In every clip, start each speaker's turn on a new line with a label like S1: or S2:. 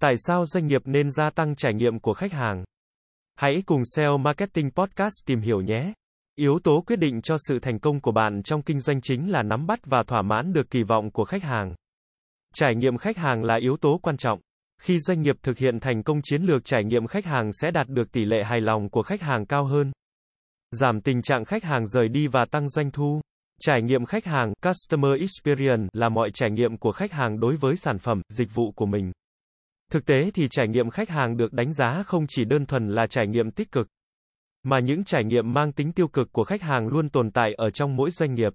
S1: Tại sao doanh nghiệp nên gia tăng trải nghiệm của khách hàng? Hãy cùng SEO Marketing Podcast tìm hiểu nhé. Yếu tố quyết định cho sự thành công của bạn trong kinh doanh chính là nắm bắt và thỏa mãn được kỳ vọng của khách hàng. Trải nghiệm khách hàng là yếu tố quan trọng. Khi doanh nghiệp thực hiện thành công chiến lược trải nghiệm khách hàng sẽ đạt được tỷ lệ hài lòng của khách hàng cao hơn. Giảm tình trạng khách hàng rời đi và tăng doanh thu. Trải nghiệm khách hàng, Customer Experience, là mọi trải nghiệm của khách hàng đối với sản phẩm, dịch vụ của mình. Thực tế thì trải nghiệm khách hàng được đánh giá không chỉ đơn thuần là trải nghiệm tích cực, mà những trải nghiệm mang tính tiêu cực của khách hàng luôn tồn tại ở trong mỗi doanh nghiệp.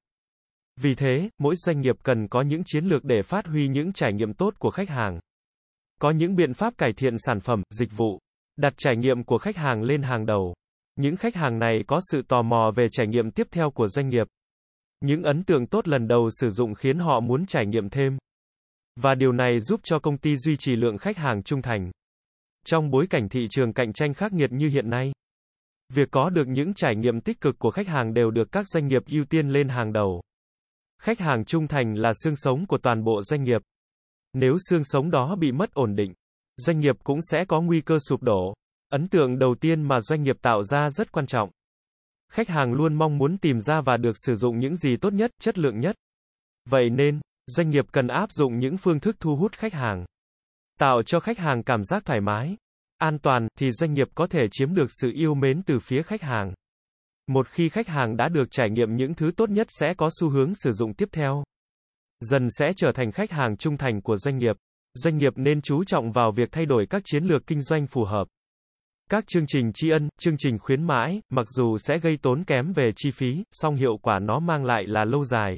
S1: Vì thế, mỗi doanh nghiệp cần có những chiến lược để phát huy những trải nghiệm tốt của khách hàng. Có những biện pháp cải thiện sản phẩm, dịch vụ, đặt trải nghiệm của khách hàng lên hàng đầu. Những khách hàng này có sự tò mò về trải nghiệm tiếp theo của doanh nghiệp. Những ấn tượng tốt lần đầu sử dụng khiến họ muốn trải nghiệm thêm. Và điều này giúp cho công ty duy trì lượng khách hàng trung thành. Trong bối cảnh thị trường cạnh tranh khắc nghiệt như hiện nay, việc có được những trải nghiệm tích cực của khách hàng đều được các doanh nghiệp ưu tiên lên hàng đầu. Khách hàng trung thành là xương sống của toàn bộ doanh nghiệp. Nếu xương sống đó bị mất ổn định, doanh nghiệp cũng sẽ có nguy cơ sụp đổ. Ấn tượng đầu tiên mà doanh nghiệp tạo ra rất quan trọng. Khách hàng luôn mong muốn tìm ra và được sử dụng những gì tốt nhất, chất lượng nhất. Vậy nên, doanh nghiệp cần áp dụng những phương thức thu hút khách hàng. Tạo cho khách hàng cảm giác thoải mái, an toàn, thì doanh nghiệp có thể chiếm được sự yêu mến từ phía khách hàng. Một khi khách hàng đã được trải nghiệm những thứ tốt nhất sẽ có xu hướng sử dụng tiếp theo. Dần sẽ trở thành khách hàng trung thành của doanh nghiệp. Doanh nghiệp nên chú trọng vào việc thay đổi các chiến lược kinh doanh phù hợp. Các chương trình tri ân, chương trình khuyến mãi, mặc dù sẽ gây tốn kém về chi phí, song hiệu quả nó mang lại là lâu dài.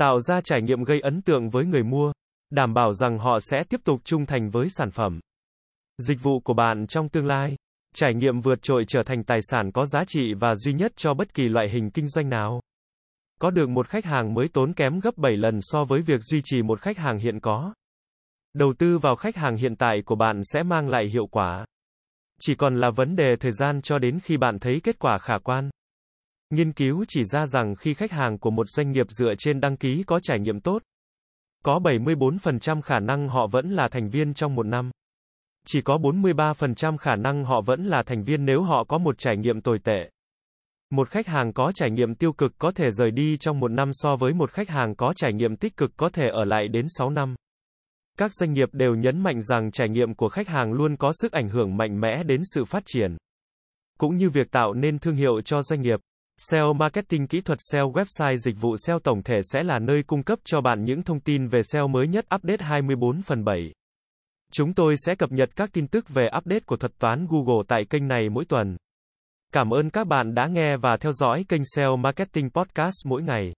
S1: Tạo ra trải nghiệm gây ấn tượng với người mua, đảm bảo rằng họ sẽ tiếp tục trung thành với sản phẩm. Dịch vụ của bạn trong tương lai. Trải nghiệm vượt trội trở thành tài sản có giá trị và duy nhất cho bất kỳ loại hình kinh doanh nào. Có được một khách hàng mới tốn kém gấp 7 lần so với việc duy trì một khách hàng hiện có. Đầu tư vào khách hàng hiện tại của bạn sẽ mang lại hiệu quả. Chỉ còn là vấn đề thời gian cho đến khi bạn thấy kết quả khả quan. Nghiên cứu chỉ ra rằng khi khách hàng của một doanh nghiệp dựa trên đăng ký có trải nghiệm tốt, có 74% khả năng họ vẫn là thành viên trong một năm. Chỉ có 43% khả năng họ vẫn là thành viên nếu họ có một trải nghiệm tồi tệ. Một khách hàng có trải nghiệm tiêu cực có thể rời đi trong một năm so với một khách hàng có trải nghiệm tích cực có thể ở lại đến 6 năm. Các doanh nghiệp đều nhấn mạnh rằng trải nghiệm của khách hàng luôn có sức ảnh hưởng mạnh mẽ đến sự phát triển, cũng như việc tạo nên thương hiệu cho doanh nghiệp. SEO Marketing Kỹ thuật SEO Website Dịch vụ SEO tổng thể sẽ là nơi cung cấp cho bạn những thông tin về SEO mới nhất update 24 phần 7. Chúng tôi sẽ cập nhật các tin tức về update của thuật toán Google tại kênh này mỗi tuần. Cảm ơn các bạn đã nghe và theo dõi kênh SEO Marketing Podcast mỗi ngày.